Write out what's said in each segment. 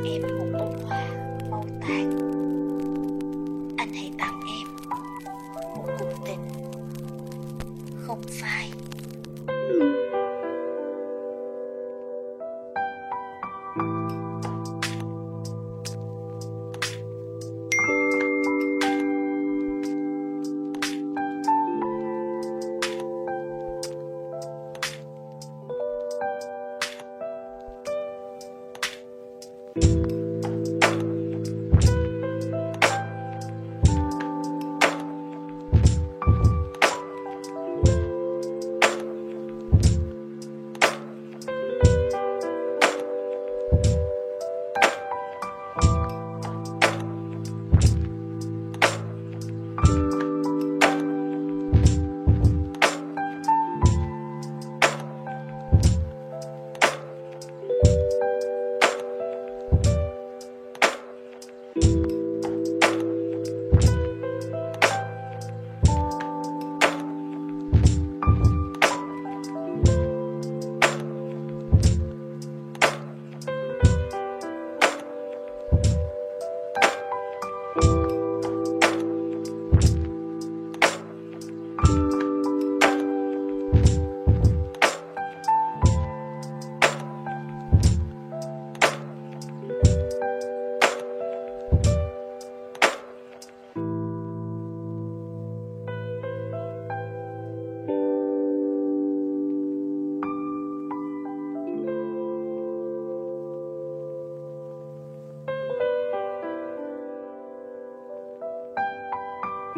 입을못 보.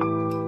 Bye.